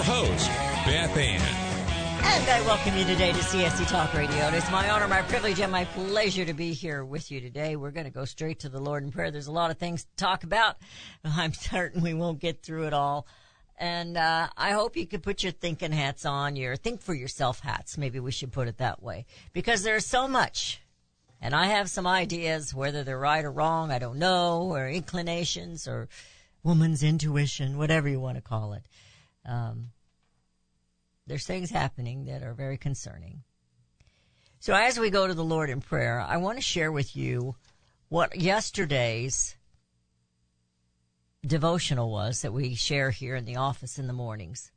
your host, Beth Ann. And I welcome you today to CSC Talk Radio. And it's my honor, my privilege, and my pleasure to be here with you today. We're going to go straight to the Lord in prayer. There's a lot of things to talk about. I'm certain we won't get through it all. And uh, I hope you could put your thinking hats on, your think for yourself hats. Maybe we should put it that way. Because there's so much. And I have some ideas, whether they're right or wrong, I don't know, or inclinations, or woman's intuition, whatever you want to call it. Um, there's things happening that are very concerning. So as we go to the Lord in prayer, I want to share with you what yesterday's devotional was that we share here in the office in the mornings.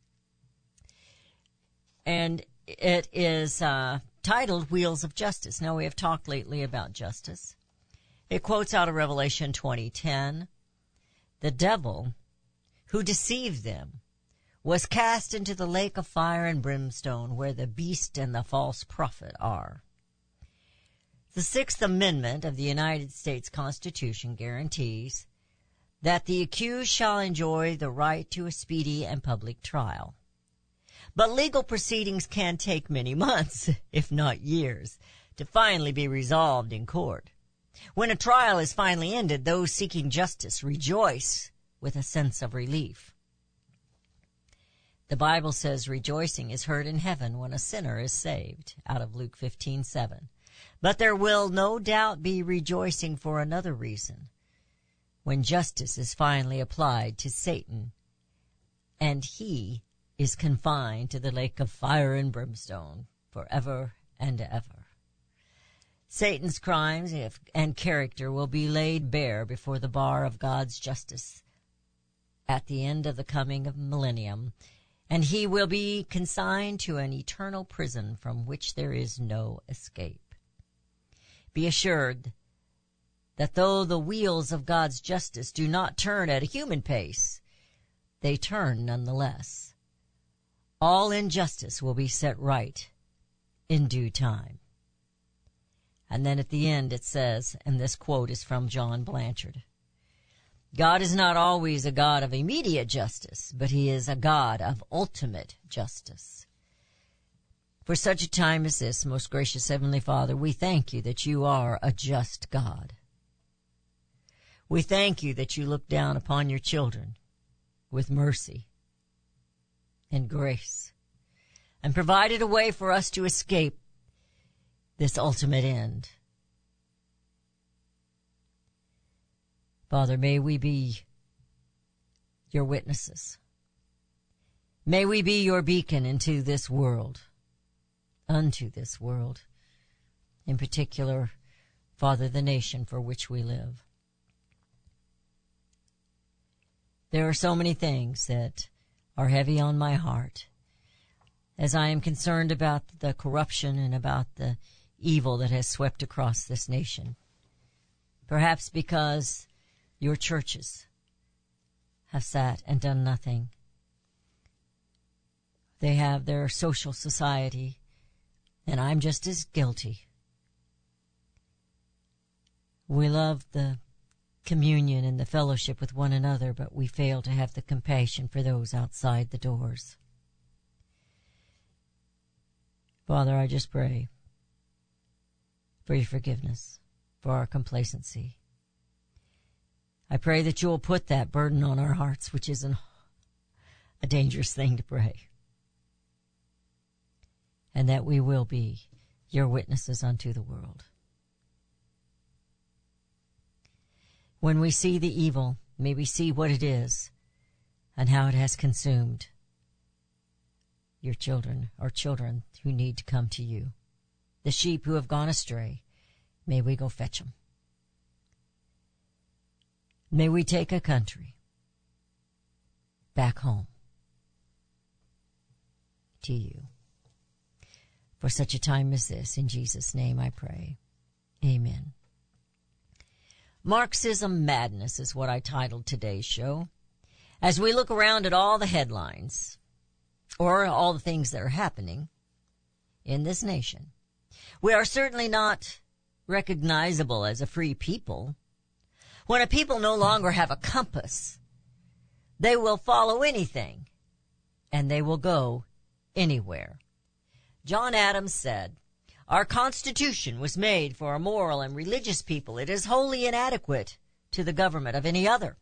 And it is uh, titled Wheels of Justice. Now we have talked lately about justice. It quotes out of Revelation 2010. The devil who deceived them was cast into the lake of fire and brimstone where the beast and the false prophet are. The Sixth Amendment of the United States Constitution guarantees that the accused shall enjoy the right to a speedy and public trial. But legal proceedings can take many months, if not years, to finally be resolved in court. When a trial is finally ended, those seeking justice rejoice with a sense of relief. The Bible says rejoicing is heard in heaven when a sinner is saved, out of Luke 15:7. But there will no doubt be rejoicing for another reason. When justice is finally applied to Satan and he is confined to the lake of fire and brimstone forever and ever. Satan's crimes and character will be laid bare before the bar of God's justice at the end of the coming of millennium and he will be consigned to an eternal prison from which there is no escape. Be assured that though the wheels of God's justice do not turn at a human pace, they turn nonetheless. All injustice will be set right in due time. And then at the end it says, and this quote is from John Blanchard, God is not always a God of immediate justice, but he is a God of ultimate justice. For such a time as this, most gracious Heavenly Father, we thank you that you are a just God. We thank you that you look down upon your children with mercy and grace and provided a way for us to escape this ultimate end. Father, may we be your witnesses. May we be your beacon into this world, unto this world, in particular, Father, the nation for which we live. There are so many things that are heavy on my heart as I am concerned about the corruption and about the evil that has swept across this nation. Perhaps because your churches have sat and done nothing. They have their social society, and I'm just as guilty. We love the communion and the fellowship with one another, but we fail to have the compassion for those outside the doors. Father, I just pray for your forgiveness, for our complacency. I pray that you will put that burden on our hearts, which is a dangerous thing to pray. And that we will be your witnesses unto the world. When we see the evil, may we see what it is and how it has consumed your children or children who need to come to you. The sheep who have gone astray, may we go fetch them. May we take a country back home to you. For such a time as this, in Jesus' name I pray. Amen. Marxism Madness is what I titled today's show. As we look around at all the headlines, or all the things that are happening in this nation, we are certainly not recognizable as a free people. When a people no longer have a compass, they will follow anything and they will go anywhere. John Adams said, Our Constitution was made for a moral and religious people. It is wholly inadequate to the government of any other.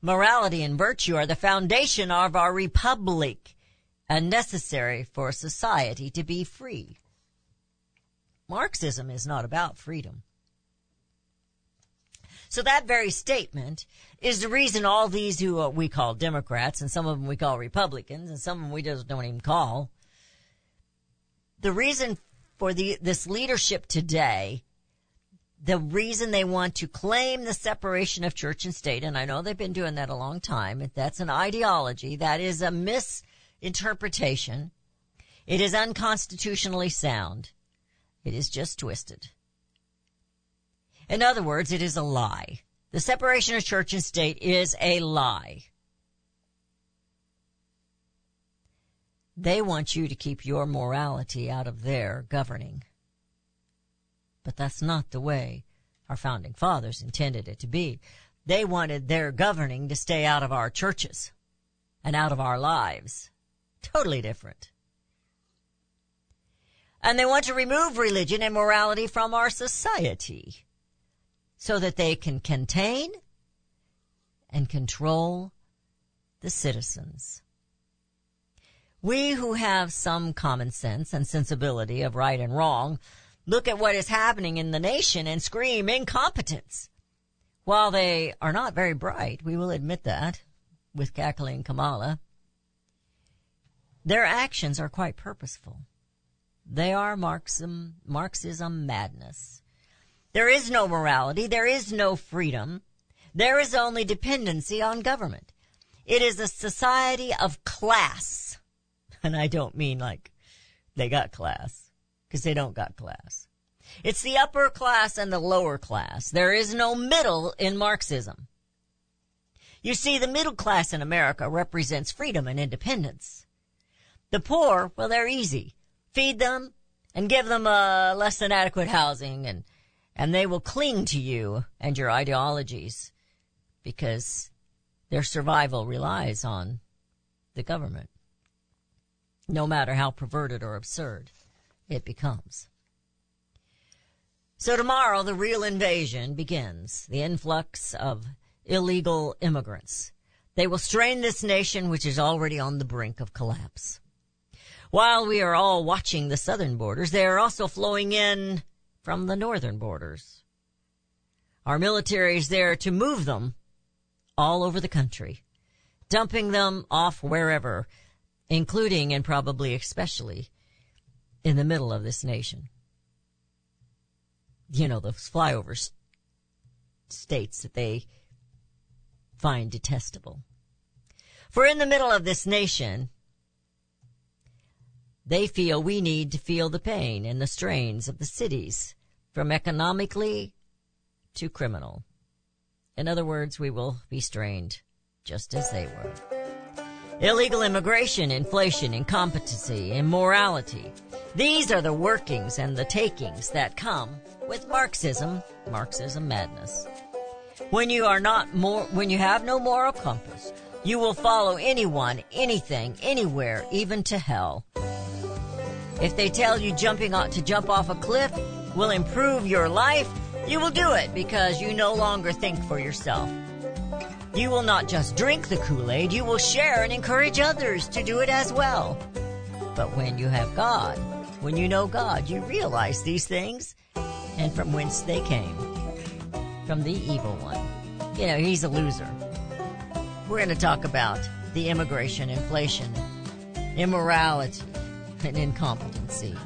Morality and virtue are the foundation of our republic and necessary for society to be free. Marxism is not about freedom. So that very statement is the reason all these who uh, we call Democrats and some of them we call Republicans and some of them we just don't even call. The reason for the, this leadership today, the reason they want to claim the separation of church and state, and I know they've been doing that a long time, that's an ideology, that is a misinterpretation. It is unconstitutionally sound. It is just twisted. In other words, it is a lie. The separation of church and state is a lie. They want you to keep your morality out of their governing. But that's not the way our founding fathers intended it to be. They wanted their governing to stay out of our churches and out of our lives. Totally different. And they want to remove religion and morality from our society so that they can contain and control the citizens. We who have some common sense and sensibility of right and wrong look at what is happening in the nation and scream incompetence. While they are not very bright, we will admit that, with cackling Kamala, their actions are quite purposeful. They are Marxism, Marxism madness. There is no morality. There is no freedom. There is only dependency on government. It is a society of class. And I don't mean like they got class, because they don't got class. It's the upper class and the lower class. There is no middle in Marxism. You see, the middle class in America represents freedom and independence. The poor, well, they're easy. Feed them and give them uh, less than adequate housing and and they will cling to you and your ideologies because their survival relies on the government. No matter how perverted or absurd it becomes. So tomorrow the real invasion begins, the influx of illegal immigrants. They will strain this nation which is already on the brink of collapse. While we are all watching the southern borders, they are also flowing in from the northern borders. Our military is there to move them all over the country, dumping them off wherever, including and probably especially in the middle of this nation. You know, those flyover s- states that they find detestable. For in the middle of this nation, they feel we need to feel the pain and the strains of the cities from economically to criminal. In other words, we will be strained just as they were. Illegal immigration, inflation, incompetency, immorality. These are the workings and the takings that come with Marxism, Marxism madness. When you are not more, when you have no moral compass, you will follow anyone, anything, anywhere, even to hell. If they tell you jumping to jump off a cliff will improve your life, you will do it because you no longer think for yourself. You will not just drink the Kool-Aid, you will share and encourage others to do it as well. But when you have God, when you know God, you realize these things and from whence they came. From the evil one. You know, he's a loser. We're going to talk about the immigration, inflation, immorality, and incompetency.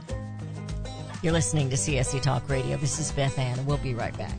You're listening to CSC Talk Radio. This is Beth Ann, and we'll be right back.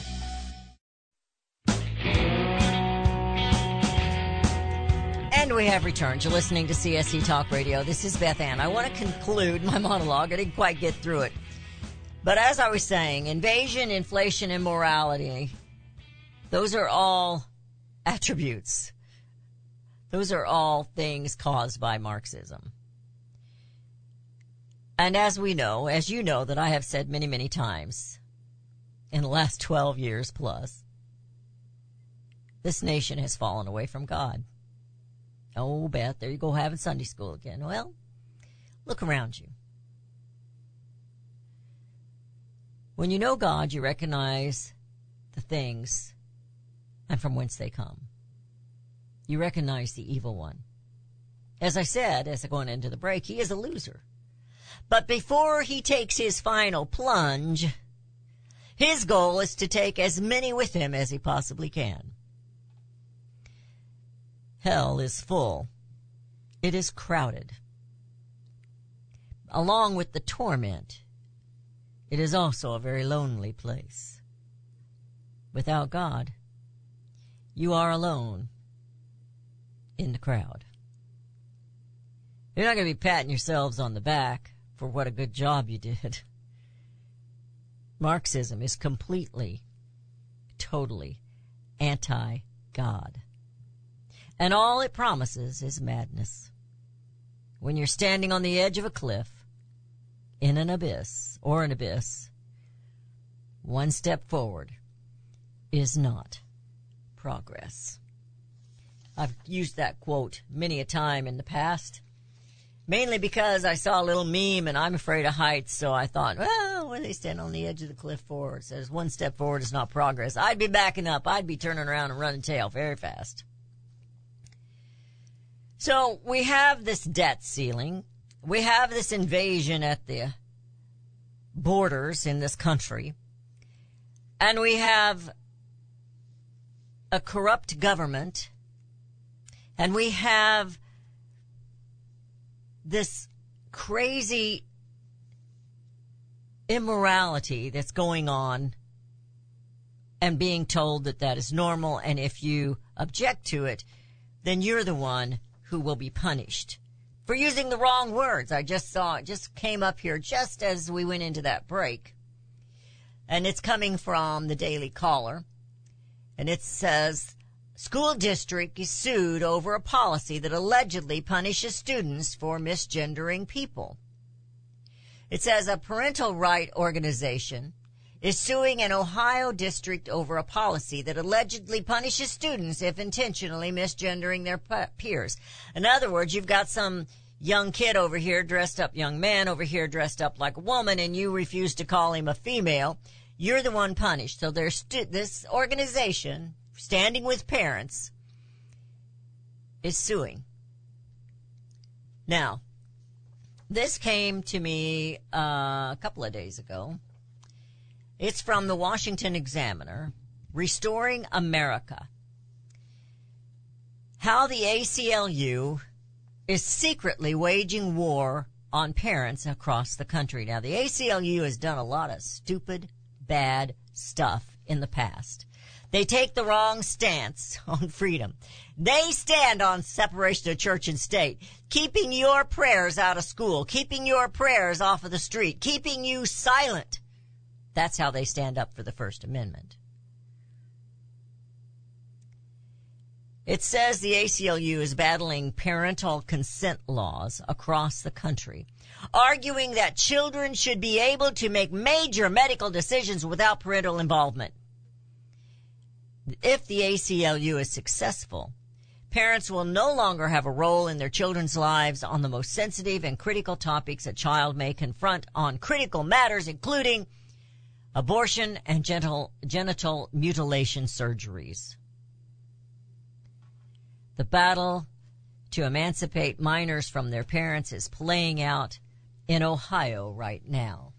And we have returned. You're listening to CSC Talk Radio. This is Beth Ann. I want to conclude my monologue. I didn't quite get through it. But as I was saying, invasion, inflation, and morality, those are all attributes. Those are all things caused by Marxism. And as we know, as you know, that I have said many, many times in the last 12 years plus, this nation has fallen away from God. Oh, Beth, there you go having Sunday school again. Well, look around you. When you know God, you recognize the things and from whence they come. You recognize the evil one. As I said, as I going into the break, he is a loser. But before he takes his final plunge, his goal is to take as many with him as he possibly can. Hell is full. It is crowded. Along with the torment, it is also a very lonely place. Without God, you are alone in the crowd. You're not going to be patting yourselves on the back for what a good job you did. Marxism is completely, totally anti God. And all it promises is madness. When you're standing on the edge of a cliff, in an abyss, or an abyss, one step forward is not progress. I've used that quote many a time in the past, mainly because I saw a little meme and I'm afraid of heights, so I thought, well, when they stand on the edge of the cliff forward. It says one step forward is not progress. I'd be backing up. I'd be turning around and running tail very fast. So we have this debt ceiling. We have this invasion at the borders in this country. And we have a corrupt government. And we have this crazy immorality that's going on and being told that that is normal. And if you object to it, then you're the one who will be punished for using the wrong words. I just saw it just came up here just as we went into that break. And it's coming from the Daily Caller. And it says, School district is sued over a policy that allegedly punishes students for misgendering people. It says a parental right organization is suing an Ohio district over a policy that allegedly punishes students if intentionally misgendering their peers. In other words, you've got some young kid over here dressed up, young man over here dressed up like a woman, and you refuse to call him a female. You're the one punished. So there's this organization standing with parents is suing. Now, this came to me uh, a couple of days ago. It's from the Washington Examiner, Restoring America. How the ACLU is secretly waging war on parents across the country. Now, the ACLU has done a lot of stupid, bad stuff in the past. They take the wrong stance on freedom. They stand on separation of church and state, keeping your prayers out of school, keeping your prayers off of the street, keeping you silent. That's how they stand up for the First Amendment. It says the ACLU is battling parental consent laws across the country, arguing that children should be able to make major medical decisions without parental involvement. If the ACLU is successful, parents will no longer have a role in their children's lives on the most sensitive and critical topics a child may confront on critical matters, including abortion and genital, genital mutilation surgeries. The battle to emancipate minors from their parents is playing out in Ohio right now.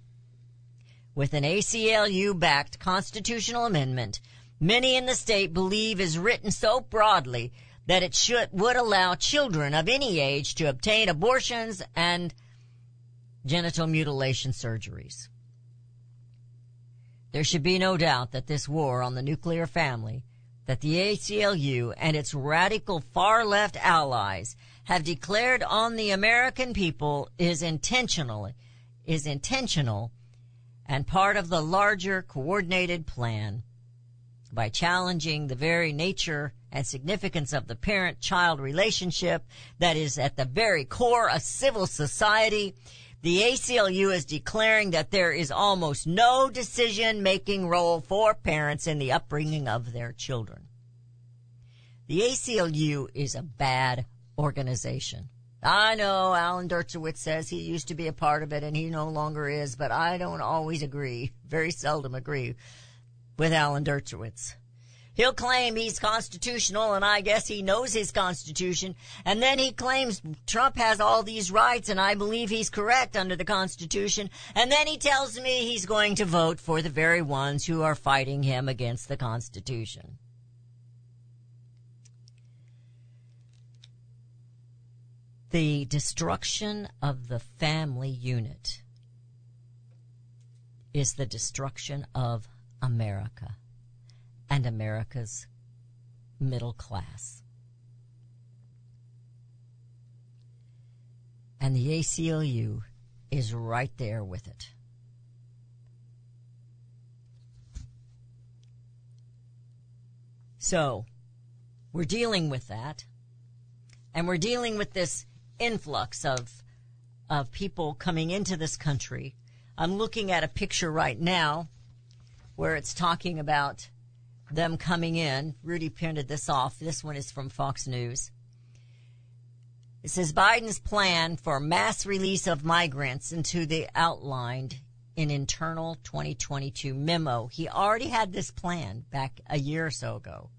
With an ACLU backed constitutional amendment, many in the state believe is written so broadly that it should, would allow children of any age to obtain abortions and genital mutilation surgeries. There should be no doubt that this war on the nuclear family that the ACLU and its radical far left allies have declared on the American people is intentional, is intentional and part of the larger coordinated plan by challenging the very nature and significance of the parent-child relationship that is at the very core of civil society. The ACLU is declaring that there is almost no decision making role for parents in the upbringing of their children. The ACLU is a bad organization. I know Alan Dershowitz says he used to be a part of it and he no longer is, but I don't always agree, very seldom agree with Alan Dershowitz. He'll claim he's constitutional and I guess he knows his constitution. And then he claims Trump has all these rights and I believe he's correct under the constitution. And then he tells me he's going to vote for the very ones who are fighting him against the constitution. The destruction of the family unit is the destruction of America and America's middle class. And the ACLU is right there with it. So, we're dealing with that. And we're dealing with this influx of, of people coming into this country. I'm looking at a picture right now where it's talking about them coming in. Rudy printed this off. This one is from Fox News. It says Biden's plan for mass release of migrants into the outlined in internal 2022 memo. He already had this plan back a year or so ago.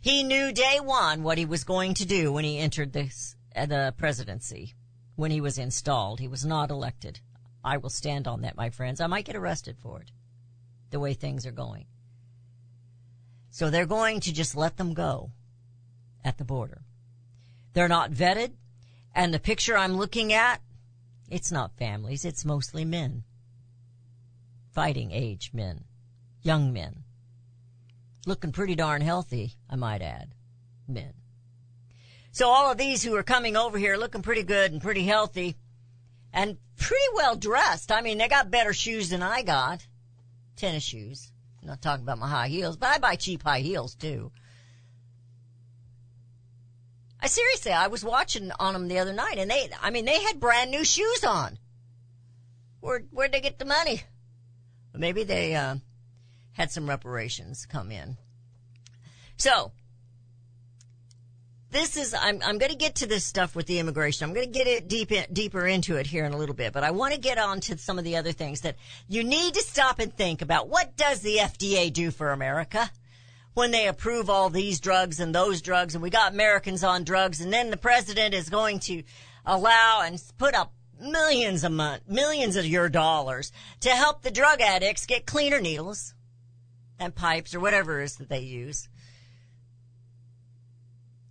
He knew day one what he was going to do when he entered this, uh, the presidency, when he was installed. He was not elected. I will stand on that, my friends. I might get arrested for it, the way things are going. So they're going to just let them go at the border. They're not vetted. And the picture I'm looking at, it's not families, it's mostly men. Fighting age men. Young men. Looking pretty darn healthy, I might add. Men. So all of these who are coming over here looking pretty good and pretty healthy and pretty well dressed. I mean, they got better shoes than I got. Tennis shoes. I'm not talking about my high heels, but I buy cheap high heels too. I seriously, I was watching on them the other night and they, I mean, they had brand new shoes on. Where, where'd they get the money? Maybe they, uh, had some reparations come in. So, this is, I'm, I'm going to get to this stuff with the immigration. I'm going to get it deep in, deeper into it here in a little bit, but I want to get on to some of the other things that you need to stop and think about. What does the FDA do for America? When they approve all these drugs and those drugs and we got Americans on drugs and then the president is going to allow and put up millions a month, millions of your dollars to help the drug addicts get cleaner needles and pipes or whatever it is that they use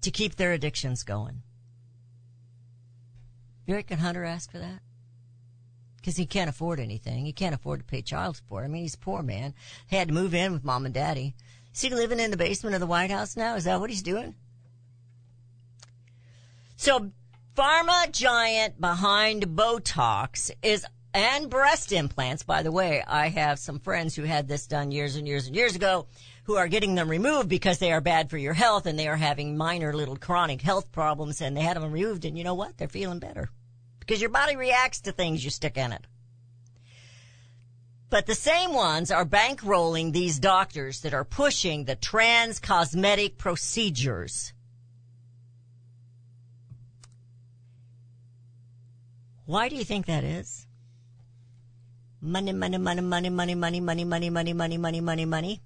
to keep their addictions going. You reckon Hunter asked for that? Because he can't afford anything. He can't afford to pay child support. I mean, he's a poor man. He had to move in with mom and daddy. Is he living in the basement of the White House now? Is that what he's doing? So, pharma giant behind Botox is and breast implants. By the way, I have some friends who had this done years and years and years ago who are getting them removed because they are bad for your health and they are having minor little chronic health problems and they had them removed and you know what? They're feeling better because your body reacts to things you stick in it. But the same ones are bankrolling these doctors that are pushing the trans cosmetic procedures. Why do you think that is? Money, money, money, money, money, money, money, money, money, money, money, money, money.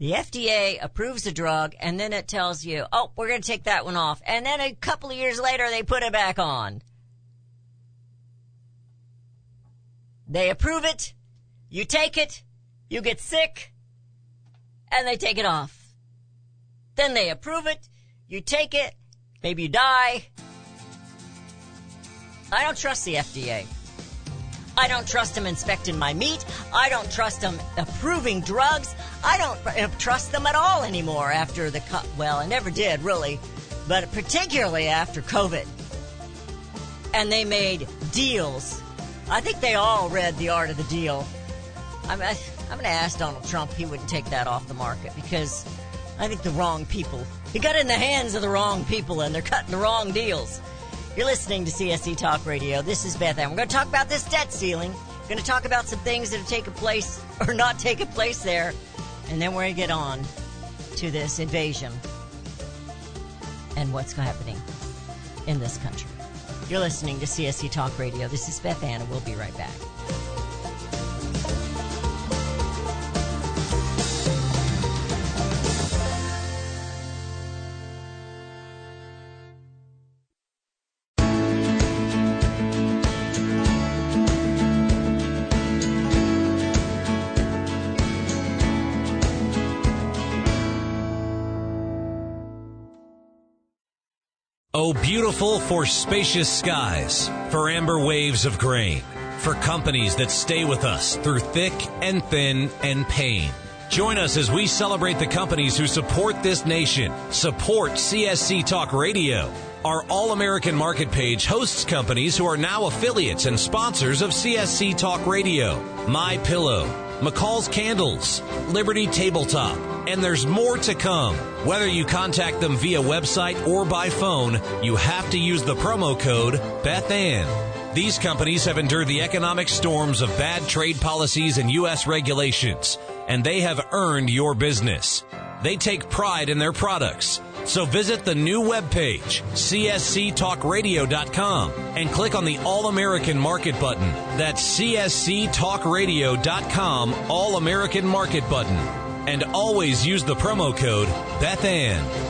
The FDA approves a drug and then it tells you, oh, we're going to take that one off. And then a couple of years later, they put it back on. They approve it, you take it, you get sick, and they take it off. Then they approve it, you take it, maybe you die. I don't trust the FDA. I don't trust them inspecting my meat. I don't trust them approving drugs. I don't uh, trust them at all anymore after the, co- well, I never did really, but particularly after COVID. And they made deals. I think they all read The Art of the Deal. I'm, I, I'm going to ask Donald Trump he wouldn't take that off the market because I think the wrong people, he got in the hands of the wrong people and they're cutting the wrong deals. You're listening to CSC Talk Radio. This is Beth Ann. We're going to talk about this debt ceiling. We're going to talk about some things that have taken place or not taken place there. And then we're going to get on to this invasion and what's happening in this country. You're listening to CSC Talk Radio. This is Beth Ann, and we'll be right back. Oh, beautiful for spacious skies, for amber waves of grain, for companies that stay with us through thick and thin and pain. Join us as we celebrate the companies who support this nation, support CSC Talk Radio. Our All American Market page hosts companies who are now affiliates and sponsors of CSC Talk Radio. My Pillow, McCall's Candles, Liberty Tabletop, and there's more to come. Whether you contact them via website or by phone, you have to use the promo code BethAnn. These companies have endured the economic storms of bad trade policies and U.S. regulations, and they have earned your business. They take pride in their products, So visit the new webpage, csctalkradio.com, and click on the All American Market button. That's csctalkradio.com, All American Market button. And always use the promo code BethAnn.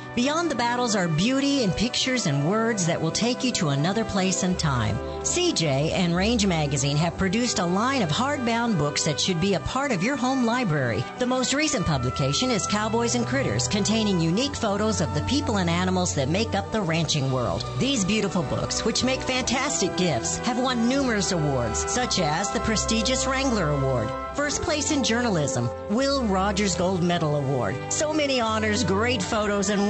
Beyond the battles are beauty and pictures and words that will take you to another place and time. CJ and Range Magazine have produced a line of hardbound books that should be a part of your home library. The most recent publication is Cowboys and Critters, containing unique photos of the people and animals that make up the ranching world. These beautiful books, which make fantastic gifts, have won numerous awards, such as the prestigious Wrangler Award, First Place in Journalism, Will Rogers Gold Medal Award. So many honors, great photos, and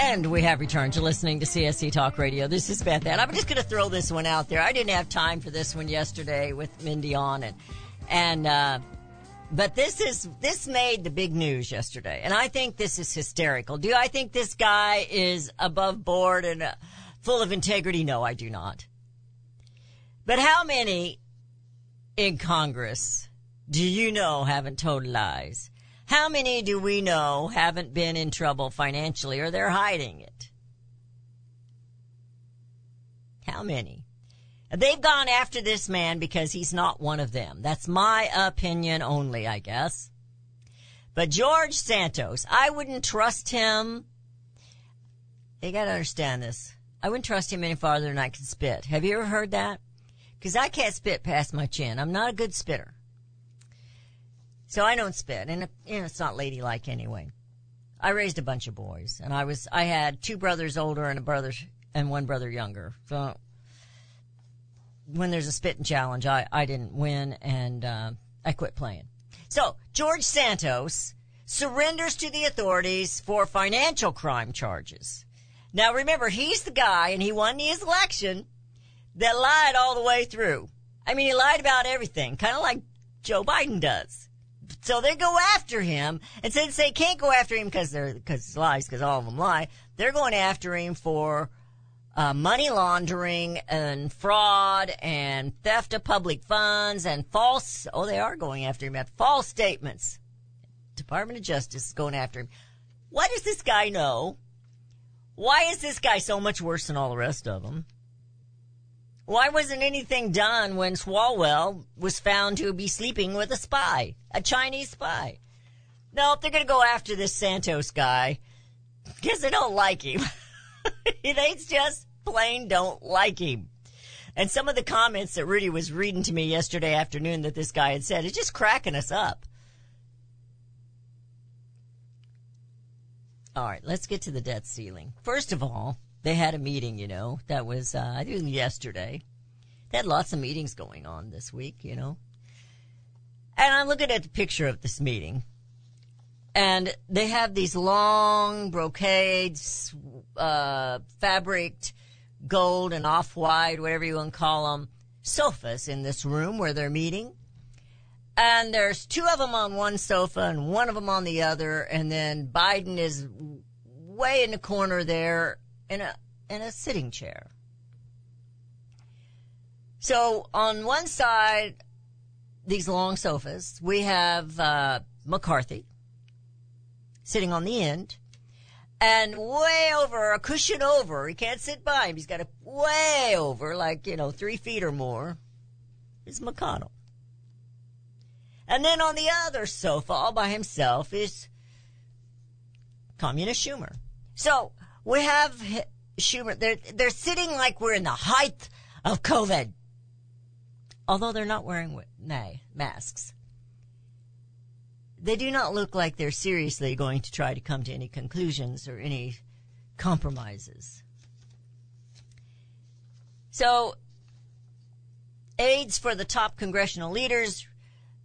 And we have returned to listening to CSC Talk Radio. This is Beth Ann. I'm just going to throw this one out there. I didn't have time for this one yesterday with Mindy on and and uh, but this is this made the big news yesterday, and I think this is hysterical. Do I think this guy is above board and uh, full of integrity? No, I do not. But how many in Congress do you know haven't told lies? How many do we know haven't been in trouble financially or they're hiding it? How many? They've gone after this man because he's not one of them. That's my opinion only, I guess. But George Santos, I wouldn't trust him. You gotta understand this. I wouldn't trust him any farther than I can spit. Have you ever heard that? Cause I can't spit past my chin. I'm not a good spitter. So I don't spit, and you know, it's not ladylike anyway. I raised a bunch of boys, and I was I had two brothers older and a brother and one brother younger. So when there's a spitting challenge, I I didn't win, and uh, I quit playing. So George Santos surrenders to the authorities for financial crime charges. Now remember, he's the guy, and he won his election that lied all the way through. I mean, he lied about everything, kind of like Joe Biden does. So they go after him, and since they can't go after him because they're because lies, because all of them lie, they're going after him for uh, money laundering and fraud and theft of public funds and false. Oh, they are going after him at false statements. Department of Justice is going after him. What does this guy know? Why is this guy so much worse than all the rest of them? Why wasn't anything done when Swalwell was found to be sleeping with a spy, a Chinese spy? Nope, they're going to go after this Santos guy because they don't like him. they just plain don't like him. And some of the comments that Rudy was reading to me yesterday afternoon that this guy had said is just cracking us up. All right, let's get to the debt ceiling. First of all, they had a meeting, you know, that was, uh, I think yesterday. They had lots of meetings going on this week, you know. And I'm looking at the picture of this meeting. And they have these long brocades, uh, fabric, gold and off-white, whatever you want to call them, sofas in this room where they're meeting. And there's two of them on one sofa and one of them on the other. And then Biden is way in the corner there in a, in a sitting chair. So on one side, these long sofas, we have, uh, McCarthy sitting on the end and way over, a cushion over, he can't sit by him. He's got a way over, like, you know, three feet or more, is McConnell. And then on the other sofa, all by himself, is Communist Schumer. So we have Schumer. They're they're sitting like we're in the height of COVID, although they're not wearing masks. They do not look like they're seriously going to try to come to any conclusions or any compromises. So, aides for the top congressional leaders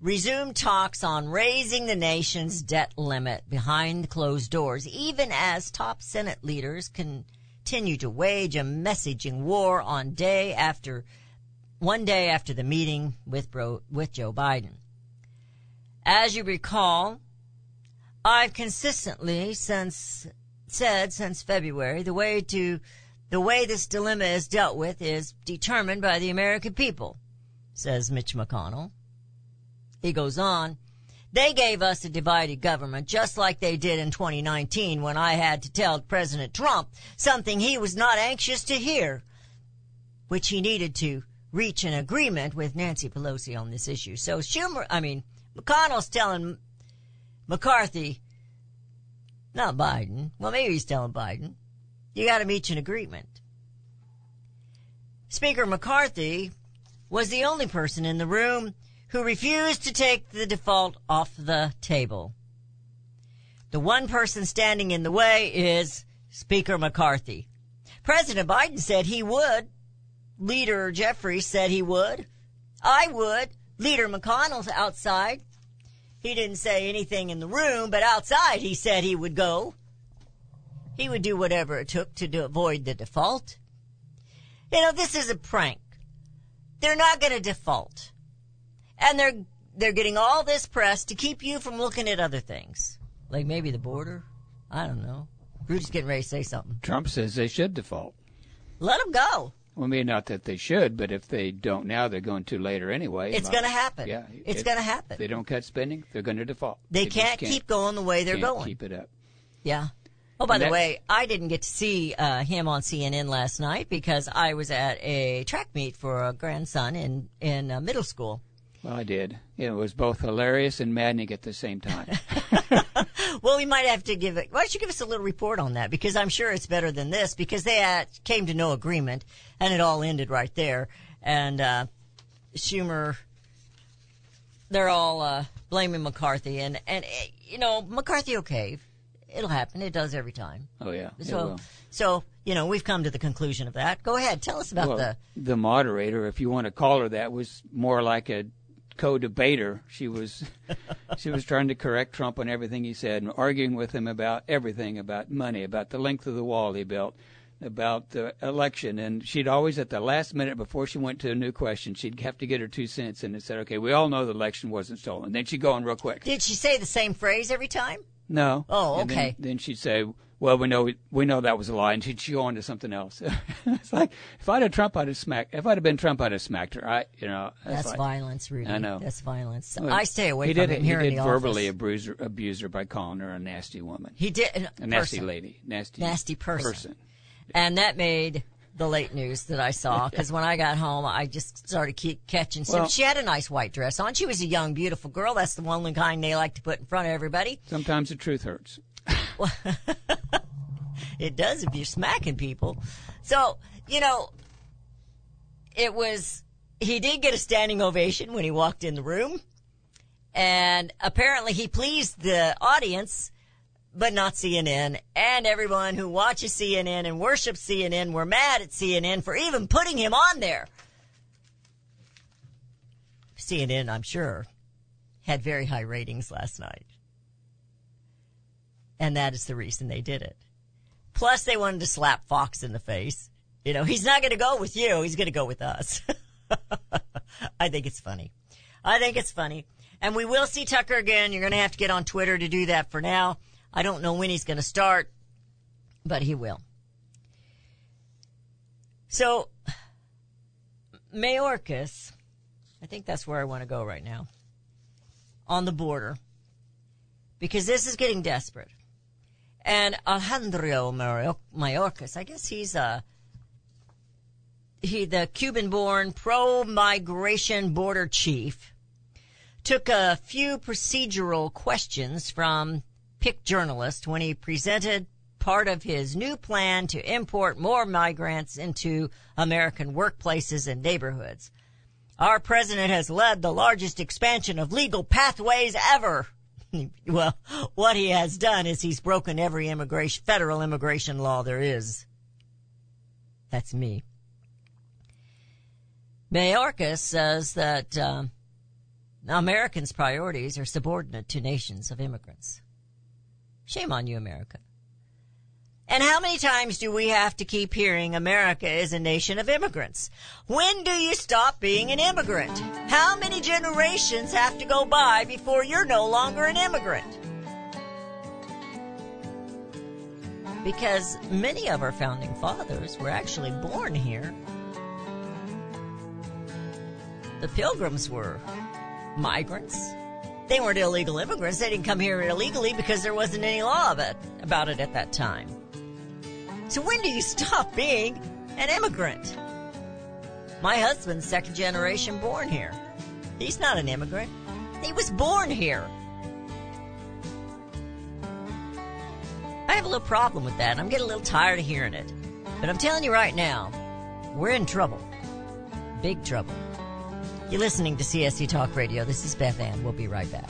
resumed talks on raising the nation's debt limit behind closed doors, even as top Senate leaders continue to wage a messaging war on day after one day after the meeting with Bro, with Joe Biden. As you recall, I've consistently since said since February the way to the way this dilemma is dealt with is determined by the American people, says Mitch McConnell. He goes on, they gave us a divided government just like they did in 2019 when I had to tell President Trump something he was not anxious to hear, which he needed to reach an agreement with Nancy Pelosi on this issue. So Schumer, I mean, McConnell's telling McCarthy, not Biden, well maybe he's telling Biden, you gotta reach an agreement. Speaker McCarthy was the only person in the room who refused to take the default off the table. The one person standing in the way is Speaker McCarthy. President Biden said he would. Leader Jeffries said he would. I would. Leader McConnell's outside. He didn't say anything in the room, but outside he said he would go. He would do whatever it took to do, avoid the default. You know, this is a prank. They're not going to default. And they're, they're getting all this press to keep you from looking at other things. Like maybe the border. I don't know. Rudy's getting ready to say something. Trump says they should default. Let them go. Well, maybe not that they should, but if they don't now, they're going to later anyway. It's going to happen. Yeah, It's going to If happen. they don't cut spending, they're going to default. They just can't, keep going the way they're can't going. Keep it up. Yeah. Oh, by And the way, I didn't get to see uh, him on CNN last night because I was at a track meet for a grandson in in uh, middle school. Well, I did. It was both hilarious and maddening at the same time. Well, we might have to give it. Why don't you give us a little report on that? Because I'm sure it's better than this. Because they had, came to no agreement, and it all ended right there. And uh, Schumer, they're all uh, blaming McCarthy, and and eh, you know McCarthy okay. It'll happen. It does every time. oh yeah. So, so you know we've come to the conclusion of that. Go ahead, tell us about well, the. the moderator, if you want to call her that, was more like a co-debater. She was she was trying to correct Trump on everything he said and arguing with him about everything, about money, about the length of the wall he built, about the election. And she'd always, at the last minute before she went to a new question, she'd have to get her two cents in and said, "Okay, we all know the election wasn't stolen." Then she'd go on real quick. Did she say the same phrase every time? No. Oh, And then- okay. Then, she'd say, well, we know we know that was a lie, and she'd go on to something else. it's like if I'd have Trump, I'd have smacked. If I'd have been Trump, I'd have smacked her. I, you know, That's like- violence, Rudy. I know. That's violence. Well, I stay away he from did, him here he in did the verbally abuse her, abuse her by calling her a nasty woman, He did. Uh, a nasty person. lady, nasty, Nasty person. And that made the late news that I saw because when I got home, I just started keep catching. Well- she had a nice white dress on. She was a young, beautiful girl. That's the one kind they like to put in front of everybody. Sometimes the truth hurts. It does if you're smacking people. So, you know, it was, he did get a standing ovation when he walked in the room. And apparently he pleased the audience, but not CNN. And everyone who watches CNN and worships CNN were mad at CNN for even putting him on there. CNN, I'm sure, had very high ratings last night. And that is the reason they did it. Plus, they wanted to slap Fox in the face. You know, he's not going to go with you. He's going to go with us. I think it's funny. I think it's funny. And we will see Tucker again. You're going to have to get on Twitter to do that for now. I don't know when he's going to start, but he will. So, Mayorkas, I think that's where I want to go right now, on the border, because this is getting desperate. And Alejandro Mayor- Mayorkas, I guess he's a he the Cuban-born pro-migration border chief took a few procedural questions from PIC journalists when he presented part of his new plan to import more migrants into American workplaces and neighborhoods. Our president has led the largest expansion of legal pathways ever. well, what he has done is he's broken every immigration, federal immigration law there is. That's me. Mayorkas says that um, Americans' priorities are subordinate to nations of immigrants. Shame on you, America. And how many times do we have to keep hearing America is a nation of immigrants? When do you stop being an immigrant? How many generations have to go by before you're no longer an immigrant? Because many of our founding fathers were actually born here. The pilgrims were migrants. They weren't illegal immigrants. They didn't come here illegally because there wasn't any law about it at that time. So when do you stop being an immigrant? My husband's second generation born here. He's not an immigrant. He was born here. I have a little problem with that. I'm getting a little tired of hearing it. But I'm telling you right now, we're in trouble. Big trouble. You're listening to CSC Talk Radio. This is Beth Ann. We'll be right back.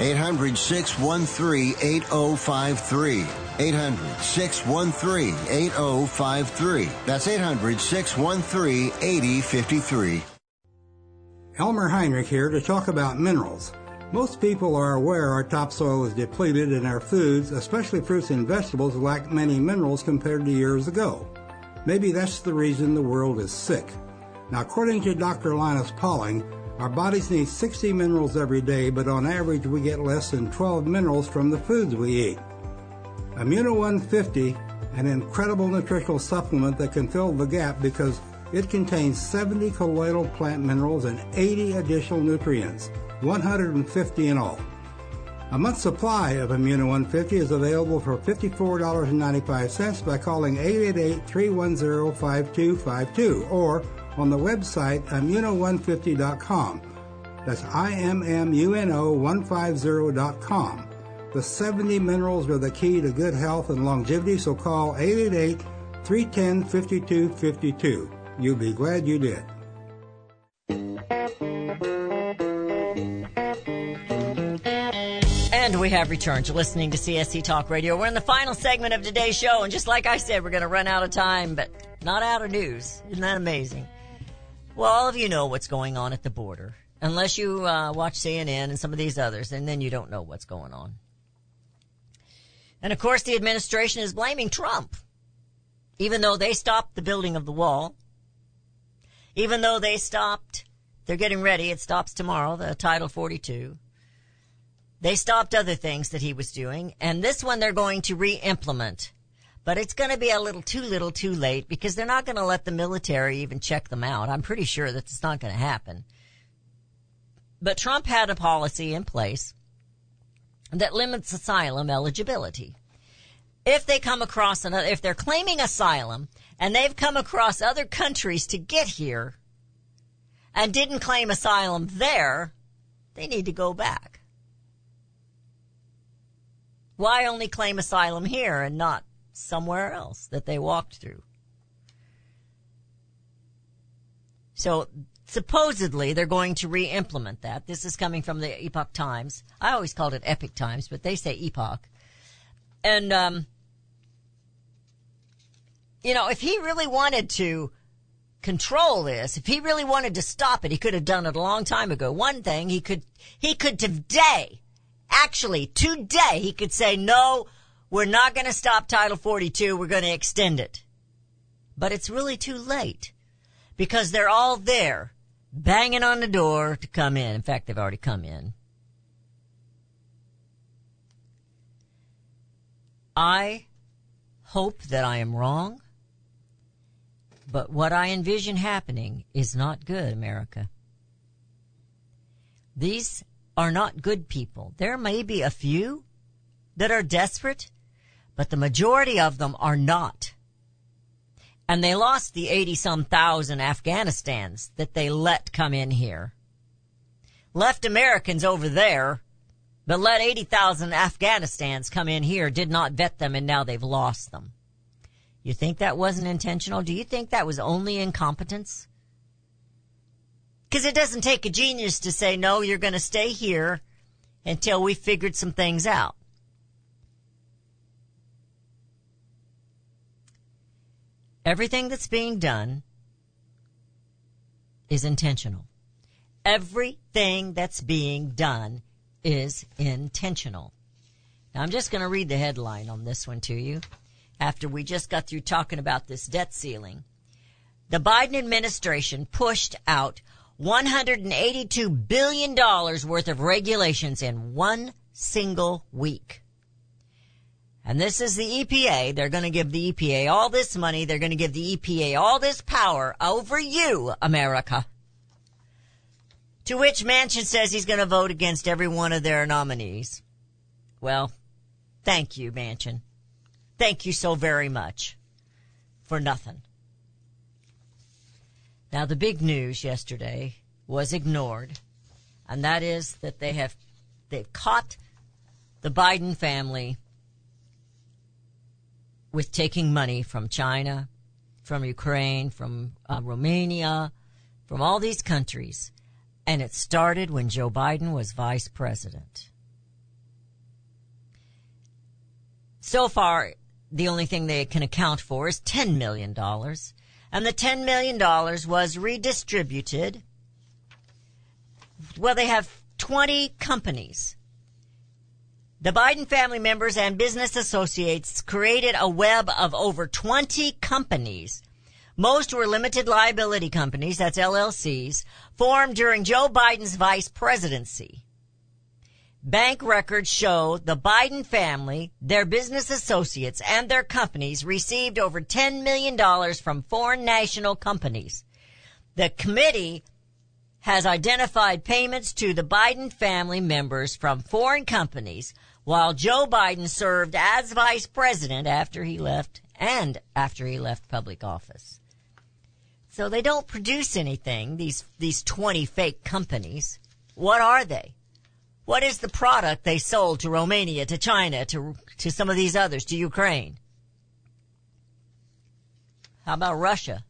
800 613 8053. 800 613 8053. That's 800 613 8053. Elmer Heinrich here to talk about minerals. Most people are aware our topsoil is depleted and our foods, especially fruits and vegetables, lack many minerals compared to years ago. Maybe that's the reason the world is sick. Now, according to Dr. Linus Pauling, our bodies need 60 minerals every day, but on average we get less than 12 minerals from the foods we eat. Immuno 150, an incredible nutritional supplement that can fill the gap because it contains 70 colloidal plant minerals and 80 additional nutrients, 150 in all. A month's supply of Immuno 150 is available for $54.95 by calling 888-310-5252 or on the website immuno150.com. That's IMMUNO150.com. The 70 minerals are the key to good health and longevity, so call 888 310 5252. You'll be glad you did. And we have returned to listening to CSC Talk Radio. We're in the final segment of today's show, and just like I said, we're going to run out of time, but not out of news. Isn't that amazing? Well, all of you know what's going on at the border, unless you uh, watch CNN and some of these others, and then you don't know what's going on. And of course, the administration is blaming Trump, even though they stopped the building of the wall, even though they stopped, they're getting ready, it stops tomorrow, the Title 42. They stopped other things that he was doing, and this one they're going to re-implement. But it's going to be a little too little too late because they're not going to let the military even check them out. I'm pretty sure that it's not going to happen. But Trump had a policy in place that limits asylum eligibility. If they come across another, if they're claiming asylum and they've come across other countries to get here and didn't claim asylum there, they need to go back. Why only claim asylum here and not somewhere else that they walked through? So supposedly they're going to re-implement that. This is coming from the Epoch Times. I always called it Epic Times, but they say Epoch. And, um, you know, if he really wanted to control this, if he really wanted to stop it, he could have done it a long time ago. One thing he could, he could today, actually today, he could say, no, we're not going to stop Title 42. We're going to extend it. But it's really too late because they're all there banging on the door to come in. In fact, they've already come in. I hope that I am wrong, but what I envision happening is not good, America. These are not good people. There may be a few that are desperate, but the majority of them are not. And they lost the 80 some thousand Afghanistans that they let come in here. Left Americans over there, but let 80,000 Afghanistans come in here, did not vet them, and now they've lost them. You think that wasn't intentional? Do you think that was only incompetence? Because it doesn't take a genius to say, no, you're going to stay here until we figured some things out. Everything that's being done is intentional. Everything that's being done is intentional. Now I'm just going to read the headline on this one to you after we just got through talking about this debt ceiling. The Biden administration pushed out $182 billion worth of regulations in one single week. And this is the EPA. They're going to give the EPA all this money. They're going to give the EPA all this power over you, America. To which Manchin says he's going to vote against every one of their nominees. Well, thank you, Manchin. Thank you so very much for nothing. Now, the big news yesterday was ignored, and that is that they have they've caught the Biden family with taking money from China, from Ukraine, from uh, Romania, from all these countries, and it started when Joe Biden was vice president. So far, the only thing they can account for is $10 million. And the $10 million was redistributed. Well, they have 20 companies. The Biden family members and business associates created a web of over 20 companies. Most were limited liability companies, that's LLCs, formed during Joe Biden's vice presidency. Bank records show the Biden family, their business associates, and their companies received over $10 million from foreign national companies. The committee has identified payments to the Biden family members from foreign companies while Joe Biden served as vice president after he left and after he left public office. So they don't produce anything, these, these 20 fake companies. What are they? What is the product they sold to Romania, to China, to, to some of these others, to Ukraine? How about Russia?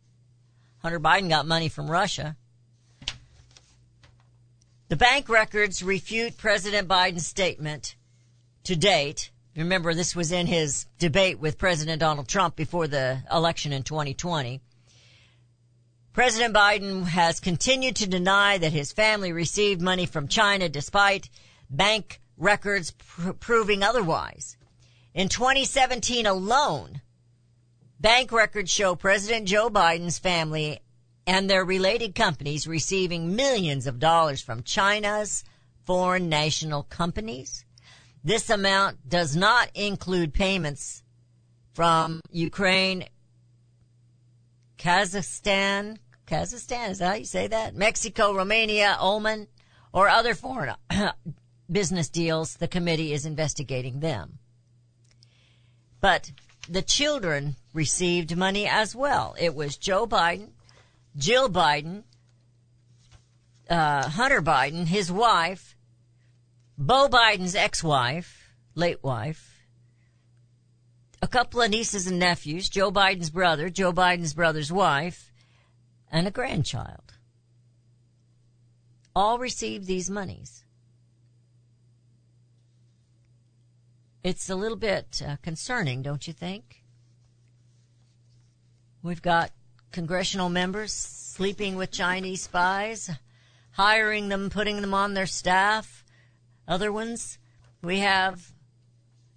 Hunter Biden got money from Russia. The bank records refute President Biden's statement to date. Remember, this was in his debate with President Donald Trump before the election in 2020. President Biden has continued to deny that his family received money from China despite bank records pr- proving otherwise. In 2017 alone, bank records show President Joe Biden's family and their related companies receiving millions of dollars from China's foreign national companies. This amount does not include payments from Ukraine, Kazakhstan, Kazakhstan, is that how you say that? Mexico, Romania, Oman, or other foreign business deals. The committee is investigating them. But the children received money as well. It was Joe Biden, Jill Biden, uh, Hunter Biden, his wife, Beau Biden's ex-wife, late wife, a couple of nieces and nephews, Joe Biden's brother, Joe Biden's brother's wife, and a grandchild. All received these monies. It's a little bit uh, concerning, don't you think? We've got congressional members sleeping with Chinese spies, hiring them, putting them on their staff. Other ones, we have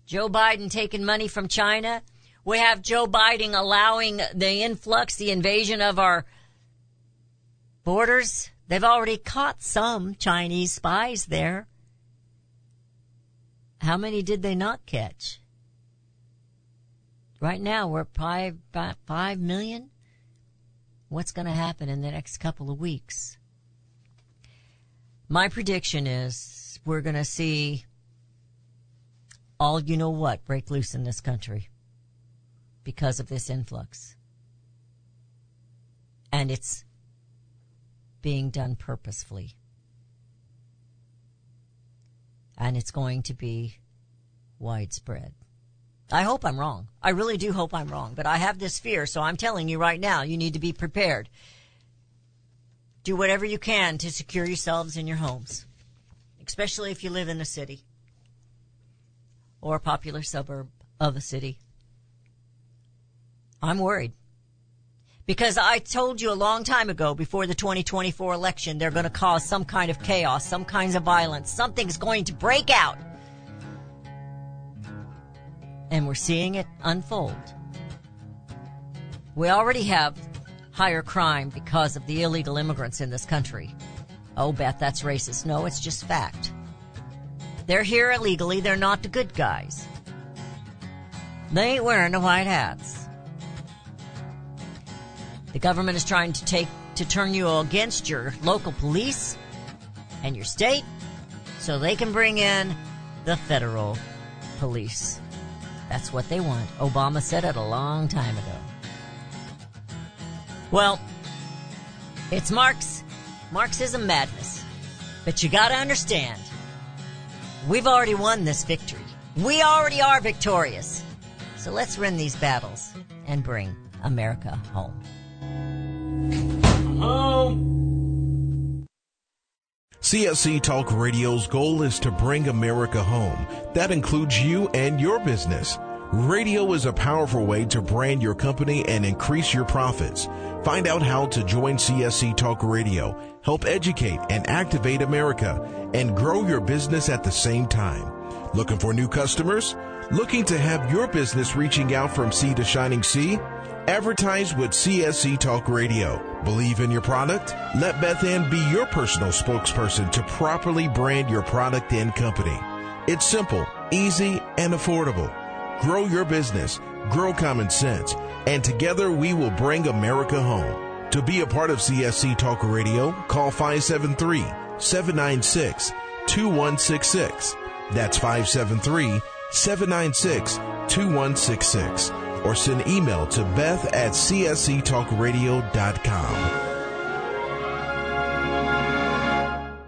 Joe Biden taking money from China. We have Joe Biden allowing the influx, the invasion of our borders. They've already caught some Chinese spies there. How many did they not catch? Right now, we're five, million. What's going to happen in the next couple of weeks? My prediction is we're going to see all you know what break loose in this country because of this influx. And it's being done purposefully. And it's going to be widespread. I hope I'm wrong. I really do hope I'm wrong, but I have this fear, so I'm telling you right now, you need to be prepared. Do whatever you can to secure yourselves in your homes, especially if you live in a city or a popular suburb of a city. I'm worried. Because I told you a long time ago, before the 2024 election, they're going to cause some kind of chaos, some kinds of violence. Something's going to break out. And we're seeing it unfold. We already have higher crime because of the illegal immigrants in this country. Oh, Beth, that's racist. No, it's just fact. They're here illegally. They're not the good guys. They ain't wearing the white hats. The government is trying to take to turn you against your local police and your state so they can bring in the federal police. That's what they want. Obama said it a long time ago. Well, it's Marx, Marxism madness. But you gotta understand, we've already won this victory. We already are victorious. So let's win these battles and bring America home. Home. CSC Talk Radio's goal is to bring America home. That includes you and your business. Radio is a powerful way to brand your company and increase your profits. Find out how to join CSC Talk Radio, help educate and activate America, and grow your business at the same time. Looking for new customers? Looking to have your business reaching out from sea to shining sea? Advertise with CSC Talk Radio. Believe in your product? Let Beth Ann be your personal spokesperson to properly brand your product and company. It's simple, easy, and affordable. Grow your business, grow common sense, and together we will bring America home. To be a part of CSC Talk Radio, call 573 796 2166. That's 573 796 2166 or send email to beth at csctalkradio.com.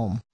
home.